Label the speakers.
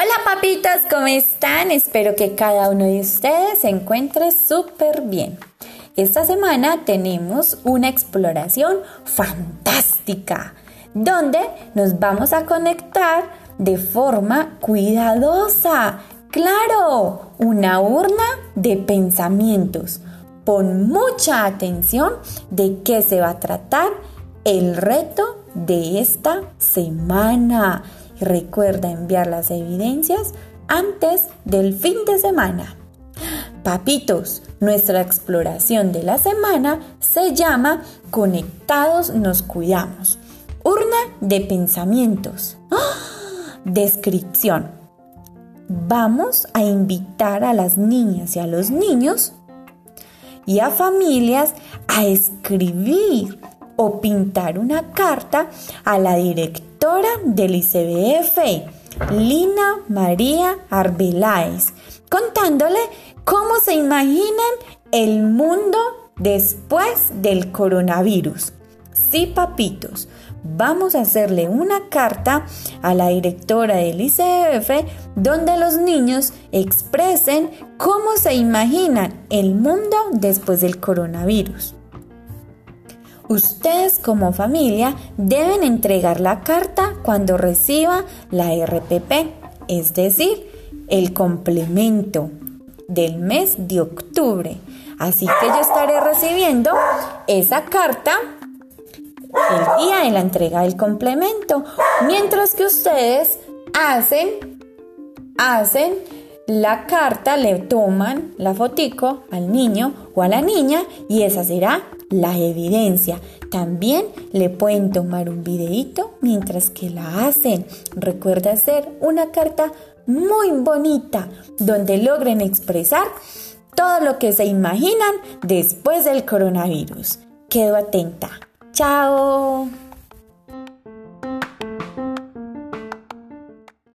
Speaker 1: Hola papitos, ¿cómo están? Espero que cada uno de ustedes se encuentre súper bien. Esta semana tenemos una exploración fantástica donde nos vamos a conectar de forma cuidadosa. Claro, una urna de pensamientos. Pon mucha atención de qué se va a tratar el reto de esta semana. Recuerda enviar las evidencias antes del fin de semana. Papitos, nuestra exploración de la semana se llama Conectados nos cuidamos. Urna de pensamientos. ¡Ah! Descripción. Vamos a invitar a las niñas y a los niños y a familias a escribir o pintar una carta a la directora del ICBF, Lina María Arbeláez, contándole cómo se imaginan el mundo después del coronavirus. Sí, papitos, vamos a hacerle una carta a la directora del ICBF donde los niños expresen cómo se imaginan el mundo después del coronavirus. Ustedes como familia deben entregar la carta cuando reciba la RPP, es decir, el complemento del mes de octubre. Así que yo estaré recibiendo esa carta el día de la entrega del complemento, mientras que ustedes hacen hacen la carta, le toman la fotico al niño o a la niña y esa será la evidencia. También le pueden tomar un videito mientras que la hacen. Recuerda hacer una carta muy bonita donde logren expresar todo lo que se imaginan después del coronavirus. Quedo atenta. Chao.